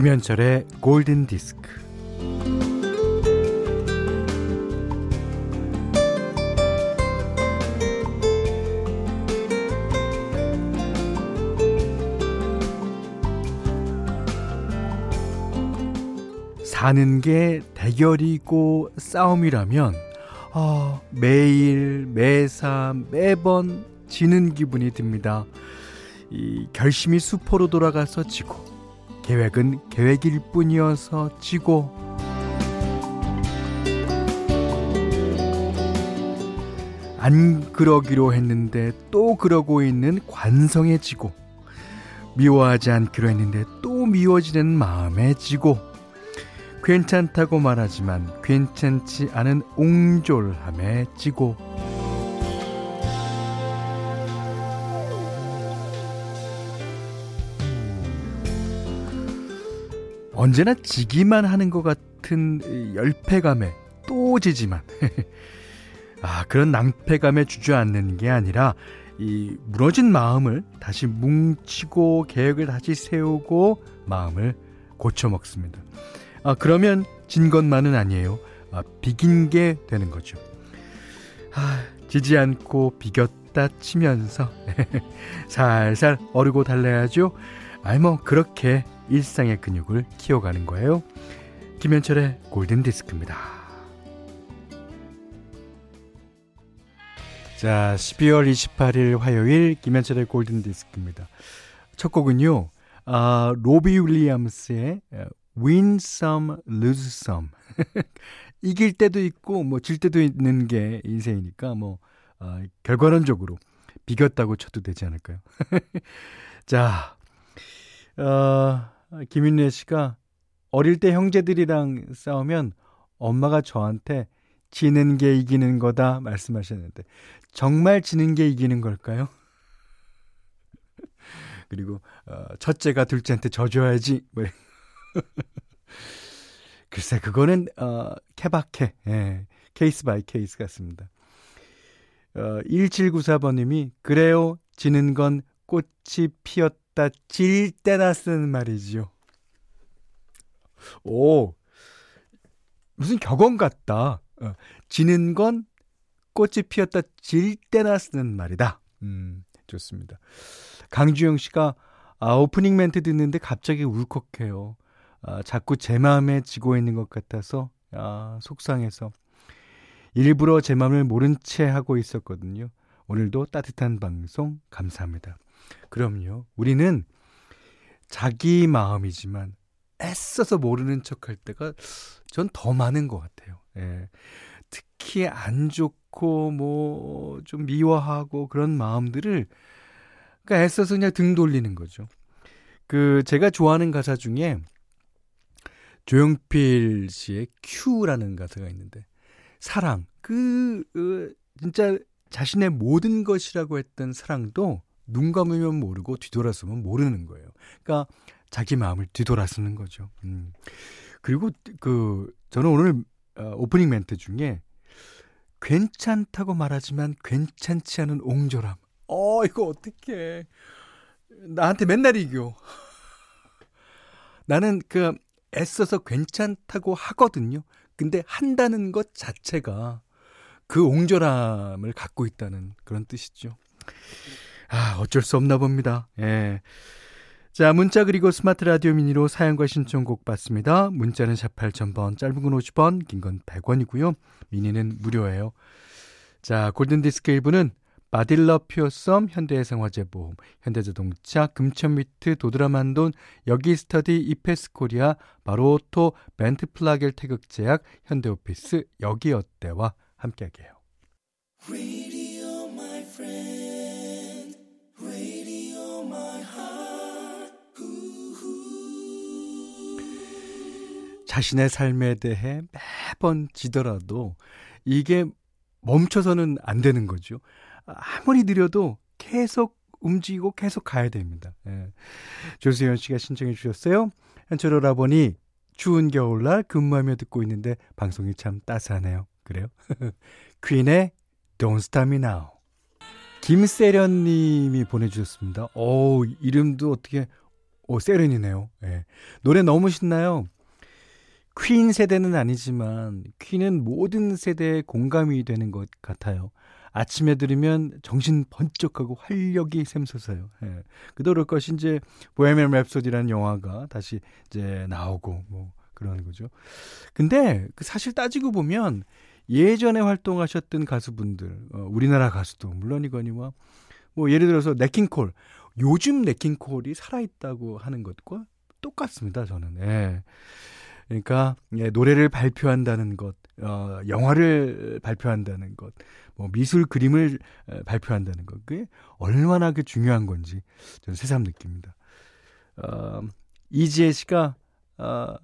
김현철의 골든 디스크. 사는 게 대결이고 싸움이라면 어, 매일 매사 매번 지는 기분이 듭니다. 이 결심이 수포로 돌아가서 지고 계획은 계획일 뿐이어서 지고. 안 그러기로 했는데 또 그러고 있는 관성에 지고. 미워하지 않기로 했는데 또 미워지는 마음에 지고. 괜찮다고 말하지만 괜찮지 않은 옹졸함에 지고 언제나 지기만 하는 것 같은 열패감에 또 지지만 아 그런 낭패감에 주저앉는 게 아니라 이 무너진 마음을 다시 뭉치고 계획을 다시 세우고 마음을 고쳐 먹습니다. 아 그러면 진 것만은 아니에요. 아, 비긴 게 되는 거죠. 아, 지지 않고 비겼다 치면서 살살 어르고 달래야죠. 아이 뭐 그렇게 일상의 근육을 키워가는 거예요. 김현철의 골든 디스크입니다. 자, 12월 28일 화요일 김현철의 골든 디스크입니다. 첫 곡은요. 아, 로비 윌리엄스의 Win some, lose some. 이길 때도 있고 뭐 질 때도 있는 게 인생이니까 뭐 아, 결과론적으로 비겼다고 쳐도 되지 않을까요? 자, 어, 김윤래 씨가 어릴 때 형제들이랑 싸우면 엄마가 저한테 지는 게 이기는 거다 말씀하셨는데 정말 지는 게 이기는 걸까요? 그리고 어, 첫째가 둘째한테 져줘야지. 뭐. 글쎄 그거는 어, 케바케 예, case by case 같습니다. 어, 1794번님이 그래요 지는 건 꽃이 피었다 질 때나 쓰는 말이지요. 오, 무슨 격언 같다. 어, 지는 건 꽃이 피었다 질 때나 쓰는 말이다. 음, 좋습니다. 강주영 씨가 아, 오프닝 멘트 듣는데 갑자기 울컥해요. 아, 자꾸 제 마음에 지고 있는 것 같아서 아, 속상해서 일부러 제 마음을 모른 채 하고 있었거든요. 오늘도 따뜻한 방송 감사합니다. 그럼요. 우리는 자기 마음이지만 애써서 모르는 척할 때가 전 더 많은 것 같아요. 예. 특히 안 좋고 뭐 좀 미워하고 그런 마음들을 그러니까 애써서 그냥 등 돌리는 거죠. 그 제가 좋아하는 가사 중에 조용필 씨의 큐라는 가사가 있는데 사랑 그, 그 진짜 자신의 모든 것이라고 했던 사랑도 눈 감으면 모르고 뒤돌아서면 모르는 거예요. 그러니까 자기 마음을 뒤돌아쓰는 거죠. 음. 그리고 그 저는 오늘 어, 오프닝 멘트 중에 괜찮다고 말하지만 괜찮지 않은 옹졸함. 어 이거 어떻게 나한테 맨날 이겨. 나는 그 애써서 괜찮다고 하거든요. 근데 한다는 것 자체가 그 옹졸함을 갖고 있다는 그런 뜻이죠. 아, 어쩔 수 없나 봅니다. 예. 자, 문자 그리고 스마트 라디오 미니로 사연과 신청곡 받습니다. 문자는 샵 8000번, 짧은 건 50원, 긴 건 100원이고요. 미니는 무료예요. 자, 골든디스크 1부는 바딜러 퓨어썸, 현대해상화재보험, 현대자동차, 금천미트, 도드라만돈, 여기스터디, 이페스코리아, 바로오토, 벤트플라겔 태극제약, 현대오피스, 여기어때와 함께하게요. 자신의 삶에 대해 매번 지더라도 이게 멈춰서는 안 되는 거죠. 아무리 느려도 계속 움직이고 계속 가야 됩니다. 예. 조수현 씨가 신청해 주셨어요. 현철 오라버니 추운 겨울날 근무하며 듣고 있는데 방송이 참 따스하네요. 그래요? 퀸의 Don't Stop Me Now. 김세련 님이 보내주셨습니다. 오, 이름도 어떻게, 오, 세렌이네요. 예. 노래 너무 신나요. 퀸 세대는 아니지만 퀸은 모든 세대에 공감이 되는 것 같아요. 아침에 들으면 정신 번쩍하고 활력이 샘솟아요. 예. 그도록 것이 이제 보헤미안 랩소디라는 영화가 다시 이제 나오고 뭐 그러는 거죠. 근데 그 사실 따지고 보면 예전에 활동하셨던 가수분들, 어, 우리나라 가수도 물론이거니와 뭐 예를 들어서 네킹콜 요즘 네킹콜이 살아있다고 하는 것과 똑같습니다. 저는. 예. 그러니까 예, 노래를 발표한다는 것, 어, 영화를 발표한다는 것, 뭐 미술 그림을 에, 발표한다는 것, 그게 얼마나 그 중요한 건지 저는 새삼 느낍니다. 어, 이지혜 씨가 어,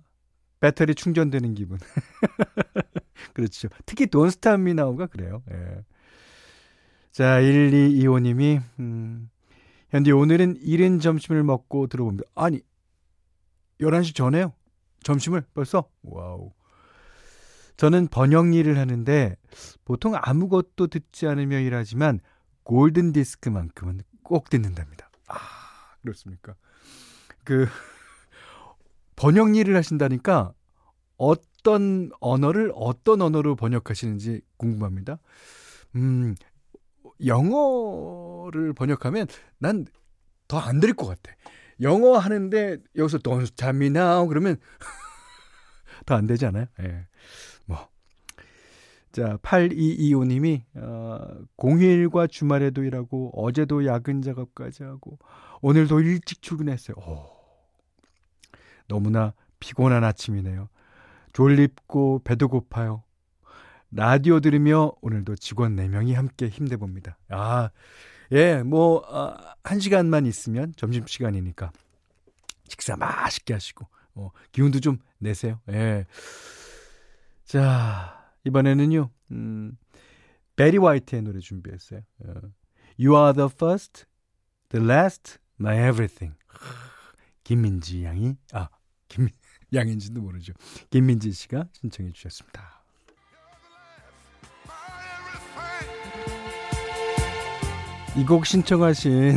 배터리 충전되는 기분. 그렇죠. 특히 돈스타미나우가 그래요. 예. 자, 1225님이, 음, 현디 오늘은 이른 점심을 먹고 들어봅니다. 아니, 11시 전에요? 점심을 벌써? wow. 저는 번역 일을 하는데 보통 아무것도 듣지 않으며 일하지만 골든 디스크만큼은 꼭 듣는답니다. 아, 그렇습니까? 그 번역 일을 하신다니까 어떤 언어를 어떤 언어로 번역하시는지 궁금합니다. 음, 영어를 번역하면 난 더 안 들을 것 같아. 영어 하는데 여기서 don't stop me now 그러면 더 안 되잖아요. 예. 뭐. 자, 8225님이, 어, 공휴일과 주말에도 일하고, 어제도 야근 작업까지 하고, 오늘도 일찍 출근했어요. 오, 너무나 피곤한 아침이네요. 졸립고 배도 고파요. 라디오 들으며 오늘도 직원 4명이 함께 힘내봅니다. 아, 예, 뭐, 아, 한 시간만 있으면 점심시간이니까 식사 맛있게 하시고, 어, 기운도 좀 내세요. 예. 자, 이번에는요, 음, 베리 화이트의 노래 준비했어요. 어, you are the first, the last, my everything. 김민지 양이, 아, 김, 양인지도 모르죠. 김민지 씨가 신청해 주셨습니다. 이 곡 신청하신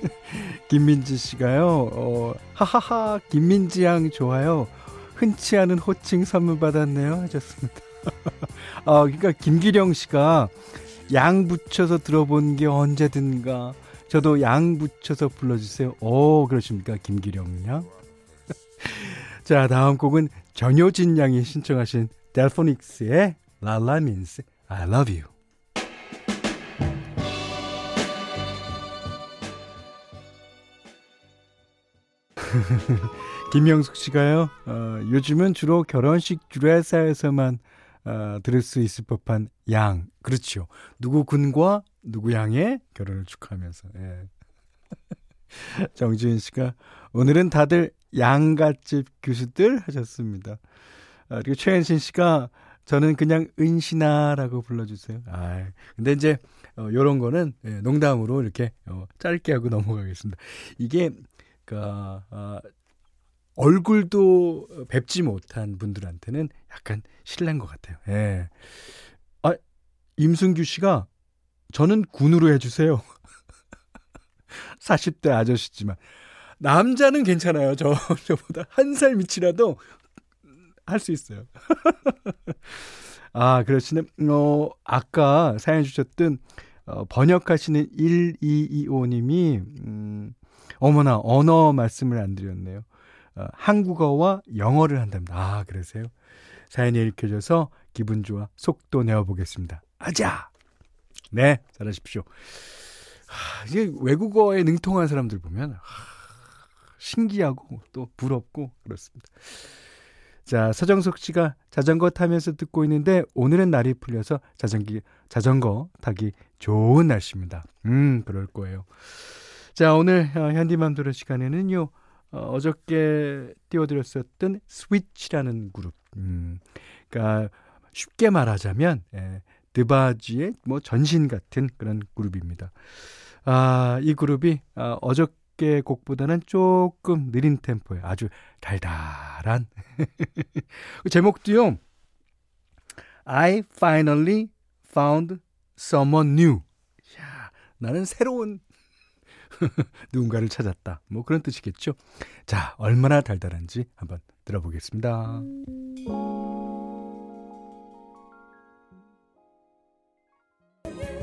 김민지 씨가요, 어, 하하하, 김민지 양 좋아요. 흔치 않은 호칭 선물 받았네요. 하셨습니다. 아, 그러니까 김기령 씨가 양 붙여서 들어본 게 언제든가. 저도 양 붙여서 불러주세요. 오, 그러십니까? 김기령 양. 자, 다음 곡은 전효진 양이 신청하신 델포닉스의 라라민스 I love you. 김영숙 씨가요, 어, 요즘은 주로 결혼식 주례사에서만 어, 들을 수 있을 법한 양. 그렇죠. 누구 군과 누구 양의 결혼을 축하하면서. 예. 정지은 씨가 오늘은 다들 양갓집 교수들 하셨습니다. 아, 그리고 최현신 씨가 저는 그냥 은신아라고 불러주세요. 아, 근데 이제 어, 요런 거는 예, 농담으로 이렇게 어, 짧게 하고 넘어가겠습니다. 이게 그 어, 얼굴도 뵙지 못한 분들한테는 약간 실례인 것 같아요. 예. 아, 임승규 씨가 저는 군으로 해주세요. 40대 아저씨지만. 남자는 괜찮아요. 저, 저보다 한 살 밑이라도 할 수 있어요. 아, 그러시네. 어, 아까 사연 주셨던, 어, 번역하시는 1225님이, 음, 어머나, 언어 말씀을 안 드렸네요. 어, 한국어와 영어를 한답니다. 아, 그러세요? 사연이 읽혀져서 기분 좋아 속도 내어보겠습니다. 아자! 네, 잘하십시오. 하, 이게 외국어에 능통한 사람들 보면, 하, 신기하고 또 부럽고 그렇습니다. 자, 서정석 씨가 자전거 타면서 듣고 있는데 오늘은 날이 풀려서 자전기, 자전거 타기 좋은 날씨입니다. 음, 그럴 거예요. 자, 오늘 어, 현디맘대로 시간에는요, 어, 어저께 띄워드렸었던 스위치라는 그룹. 음, 그니까 쉽게 말하자면, 예, 드바지의 뭐 전신 같은 그런 그룹입니다. 아, 이 그룹이 아, 어저께 곡보다는 조금 느린 템포에 아주 달달한 그 제목도요. I finally found someone new. 야, 나는 새로운 누군가를 찾았다. 뭐 그런 뜻이겠죠. 자, 얼마나 달달한지 한번 들어보겠습니다.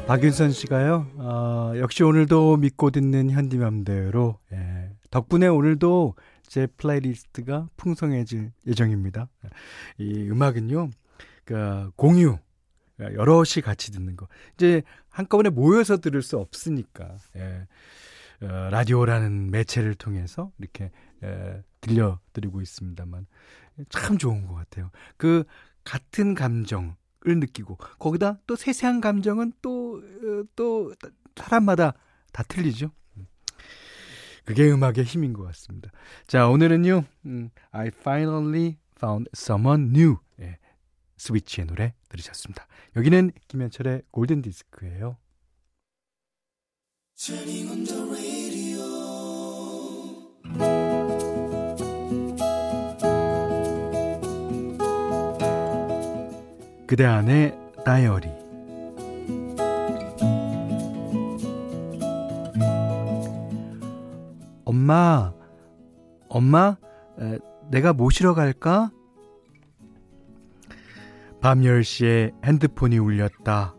박윤선 씨가요, 어, 역시 오늘도 믿고 듣는 현디맘대로, 예, 덕분에 오늘도 제 플레이리스트가 풍성해질 예정입니다. 이 음악은요, 그 공유, 여럿이 같이 듣는 거. 이제 한꺼번에 모여서 들을 수 없으니까, 예, 어, 라디오라는 매체를 통해서 이렇게 예, 들려드리고 있습니다만, 참 좋은 것 같아요. 그 같은 감정, 을 느끼고 거기다 또 세세한 감정은 또또 어, 사람마다 다 틀리죠. 그게 음악의 힘인 것 같습니다. 자 오늘은요, 음, I finally found someone new. 예, 스위치의 노래 들으셨습니다. 여기는 김현철의 골든 디스크예요. 그대 안의 다이어리 엄마 엄마 에, 내가 모시러 갈까? 밤 10시에 핸드폰이 울렸다.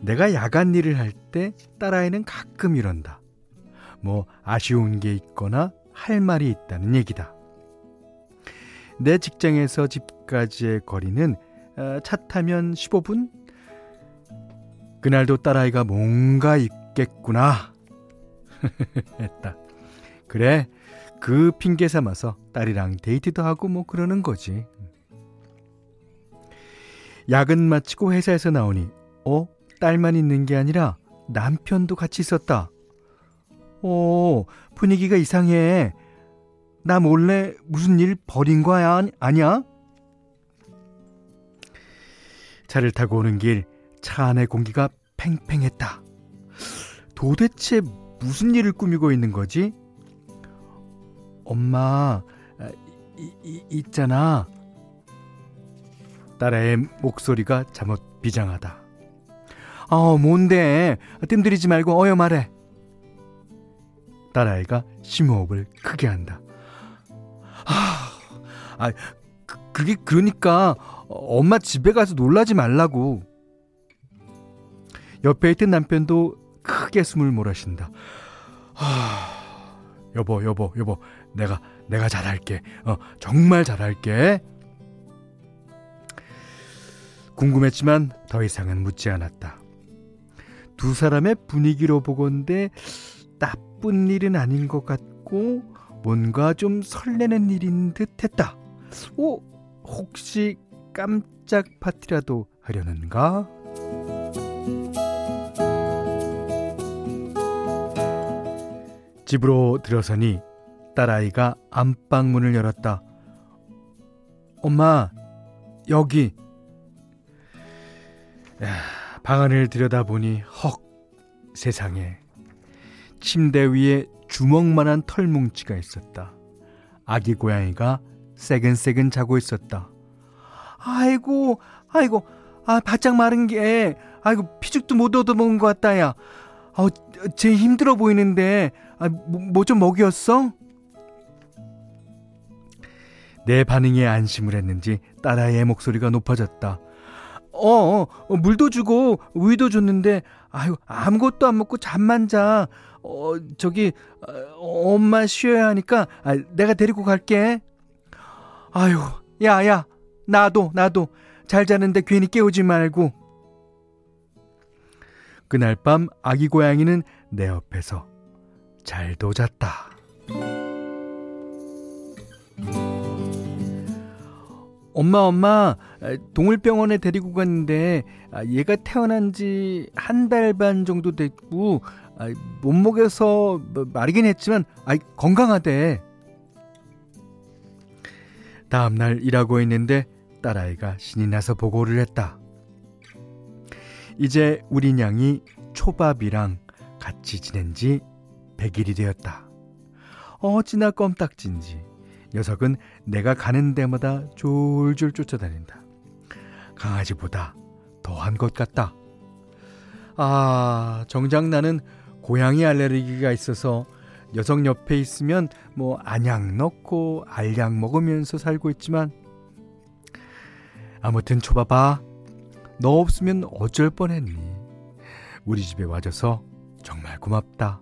내가 야간 일을 할 때 딸아이는 가끔 이런다. 뭐 아쉬운 게 있거나 할 말이 있다는 얘기다. 내 직장에서 집까지의 거리는 어, 차 타면 15분? 그날도 딸아이가 뭔가 있겠구나. 했다. 그래, 그 핑계 삼아서 딸이랑 데이트도 하고 뭐 그러는 거지. 야근 마치고 회사에서 나오니, 어? 딸만 있는 게 아니라 남편도 같이 있었다. 어, 분위기가 이상해. 나 몰래 무슨 일 벌인 거야? 아니야? 차를 타고 오는 길 차 안의 공기가 팽팽했다. 도대체 무슨 일을 꾸미고 있는 거지? 엄마, 아, 이, 이, 있잖아. 딸의 목소리가 잠옷 비장하다. 아, 뭔데? 뜸들이지 말고 어여 말해. 딸아이가 심호흡을 크게 한다. 아, 아 그, 그게 그러니까 엄마 집에 가서 놀라지 말라고. 옆에 있던 남편도 크게 숨을 몰아쉰다. 하, 여보, 여보, 여보, 내가, 내가 잘할게. 어, 정말 잘할게. 궁금했지만 더 이상은 묻지 않았다. 두 사람의 분위기로 보건데 나쁜 일은 아닌 것 같고 뭔가 좀 설레는 일인 듯 했다. 오, 혹시 깜짝 파티라도 하려는가? 집으로 들어서니 딸아이가 안방문을 열었다. 엄마, 여기. 방 안을 들여다보니 헉, 세상에. 침대 위에 주먹만한 털뭉치가 있었다. 아기 고양이가 새근새근 자고 있었다. 아이고, 아이고, 아, 바짝 마른 게, 아이고, 피죽도 못 얻어먹은 것 같다, 야. 아, 쟤 힘들어 보이는데, 아, 뭐좀 뭐 먹였어? 내 반응에 안심을 했는지 딸아이의 목소리가 높아졌다. 어, 어, 어, 물도 주고 우유도 줬는데 아유 아무것도 안 먹고 잠만 자. 어 저기 어, 엄마 쉬어야 하니까 아, 내가 데리고 갈게. 아유 야 야 나도 나도 잘 자는데 괜히 깨우지 말고. 그날 밤 아기 고양이는 내 옆에서 잘도 잤다. 엄마 엄마 동물병원에 데리고 갔는데 아, 얘가 태어난 지 한 달 반 정도 됐고 아, 몸무게서 뭐 마르긴 했지만 건강하대. 다음날 일하고 있는데 딸아이가 신이 나서 보고를 했다. 이제 우리 냥이 초밥이랑 같이 지낸 지 100일이 되었다. 어찌나 껌딱진지 녀석은 내가 가는 데마다 졸졸 쫓아다닌다. 강아지보다 더한 것 같다. 아, 정작 나는 고양이 알레르기가 있어서 녀석 옆에 있으면 뭐 안약 넣고 알약 먹으면서 살고 있지만 아무튼 초봐봐 너 없으면 어쩔 뻔했니? 우리 집에 와줘서 정말 고맙다.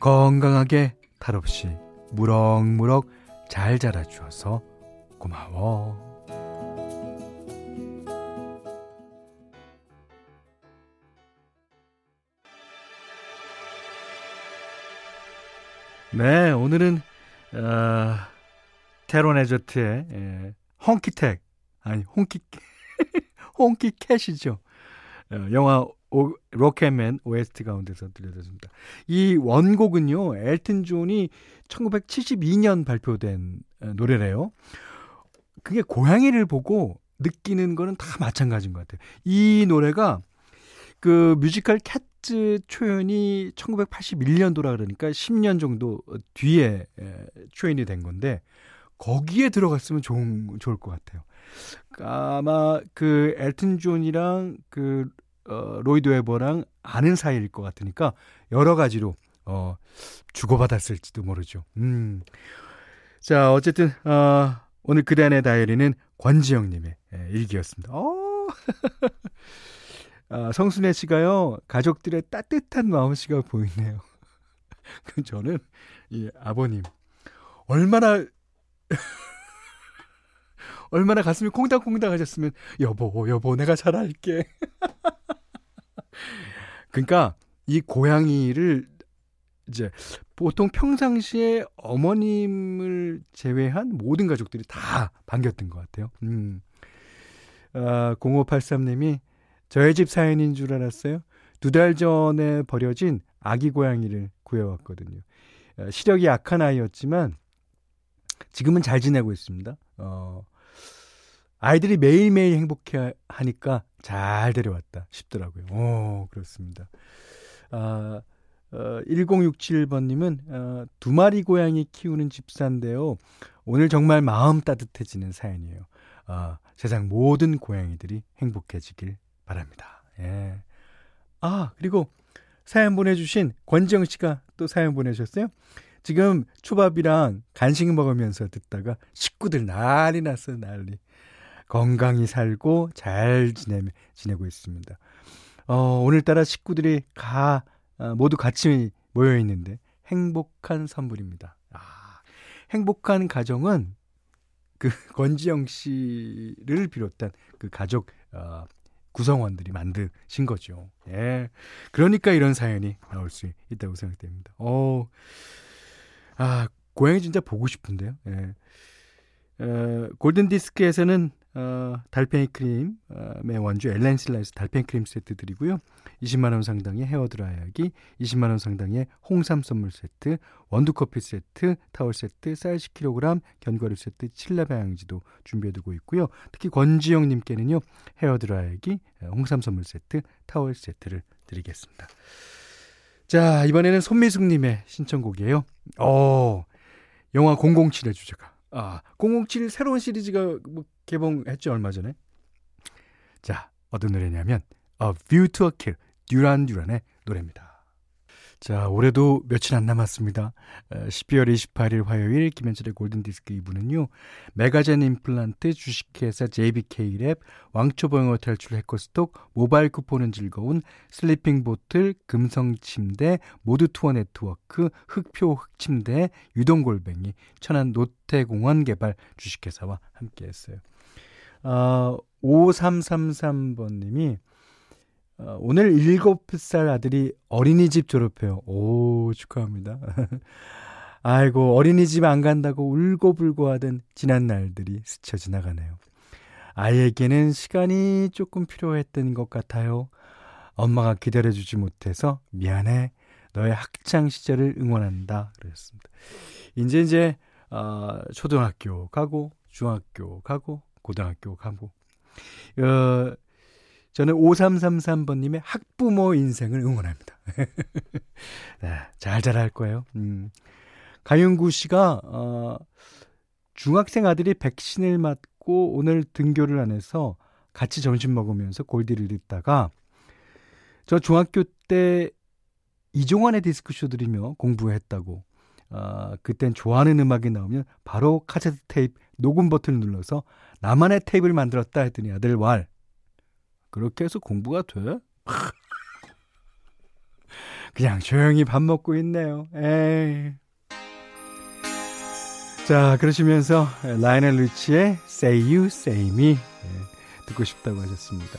건강하게 탈 없이 무럭무럭 잘 자라주어서 고마워 네, 오늘은 어, 테론 에저트의 예, 홍키텍 아니 Honky Honky Cat이죠. 어, 영화 오, Rocketman OST 가운데서 들려드렸습니다. 이 원곡은요, 엘튼 존이 1972년 발표된 어, 노래래요. 그게 고양이를 보고 느끼는 거는 다 마찬가지인 것 같아요. 이 노래가 그 뮤지컬 Cats 초연이 1981년도라 그러니까 10년 정도 뒤에 초연이 된 건데 거기에 들어갔으면 좋은, 좋을 것 같아요. 아마 그 엘튼 존이랑 그 어, 로이드 웨버랑 아는 사이일 것 같으니까 여러 가지로 어, 주고받았을지도 모르죠. 음. 자, 어쨌든 어, 오늘 그대안의 다이어리는 권지영님의 일기였습니다. 어. 아, 성순애 씨가요, 가족들의 따뜻한 마음씨가 보이네요. 그 저는, 이 아버님, 얼마나, 얼마나 가슴이 콩닥콩닥 하셨으면, 여보, 여보, 내가 잘할게. 그러니까, 이 고양이를, 이제, 보통 평상시에 어머님을 제외한 모든 가족들이 다 반겼던 것 같아요. 음. 아, 0583님이 저의 집 사연인 줄 알았어요. 두 달 전에 버려진 아기 고양이를 구해왔거든요. 어, 시력이 약한 아이였지만 지금은 잘 지내고 있습니다. 어, 아이들이 매일매일 행복해 하니까 잘 데려왔다 싶더라고요. 오, 그렇습니다. 아, 어, 1067번님은 어, 두 마리 고양이 키우는 집사인데요. 오늘 정말 마음 따뜻해지는 사연이에요. 아, 세상 모든 고양이들이 행복해지길 바랍니다. 예. 아, 그리고 사연 보내주신 권지영 씨가 또 사연 보내셨어요. 지금 초밥이랑 간식 먹으면서 듣다가 식구들 난리 났어요, 난리. 건강히 살고 잘 지내, 지내고 있습니다. 어, 오늘따라 식구들이 가, 어, 모두 같이 모여 있는데 행복한 선물입니다. 아, 행복한 가정은 그 권지영 씨를 비롯한 그 가족 어, 구성원들이 만드신 거죠. 예. 그러니까 이런 사연이 나올 수 있다고 생각됩니다. 어, 아, 고양이 진짜 보고 싶은데요. 예. 어, 골든디스크에서는 어, 달팽이 크림의 어, 원주 엘렌실라에서 달팽이 크림 세트 드리고요. 20만 원 상당의 헤어 드라이기, 20만 원 상당의 홍삼 선물 세트, 원두 커피 세트, 타월 세트, 쌀 10kg, 견과류 세트, 칠레 방향지도 준비해 두고 있고요. 특히 권지영 님께는요, 헤어 드라이기, 홍삼 선물 세트, 타월 세트를 드리겠습니다. 자, 이번에는 손미숙 님의 신청곡이에요. 어, 영화 007의 주제가. 아, 007 새로운 시리즈가 뭐 개봉했죠, 얼마 전에. 자, 어떤 노래냐면, A View to a Kill, 듀란 듀란의 노래입니다. 자, 올해도 며칠 안 남았습니다. 12월 28일 화요일 김현철의 골든디스크 2부는요. 메가젠 임플란트, 주식회사 JBK랩, 왕초보영어 탈출 해커스톡, 모바일 쿠폰은 즐거운 슬리핑 보틀, 금성침대, 모두 투어 네트워크, 흑표 흑침대, 유동골뱅이, 천안 노태공원 개발 주식회사와 함께했어요. 어, 5333번님이 어, 오늘 7살 아들이 어린이집 졸업해요. 오, 축하합니다. 아이고, 어린이집 안 간다고 울고불고 하던 지난 날들이 스쳐 지나가네요. 아이에게는 시간이 조금 필요했던 것 같아요. 엄마가 기다려주지 못해서 미안해. 너의 학창 시절을 응원한다. 그랬습니다. 이제 이제, 어, 초등학교 가고, 중학교 가고, 고등학교 가고, 어, 저는 5333번님의 학부모 인생을 응원합니다. 네, 잘 자랄 거예요. 음. 가윤구 씨가, 어, 중학생 아들이 백신을 맞고 오늘 등교를 안 해서 같이 점심 먹으면서 골디를 듣다가 저 중학교 때 이종환의 디스크쇼 들으며 공부했다고. 아, 그땐 좋아하는 음악이 나오면 바로 카세트 테이프 녹음 버튼을 눌러서 나만의 테이프를 만들었다 했더니 아들 왈. 그렇게 해서 공부가 돼? 그냥 조용히 밥 먹고 있네요. 에이. 자, 그러시면서 라이오넬 리치의 Say You, Say Me 예, 듣고 싶다고 하셨습니다.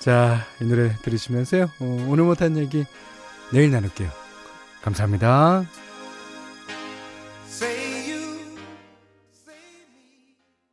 자, 이 노래 들으시면서요. 어, 오늘 못한 얘기 내일 나눌게요. 감사합니다.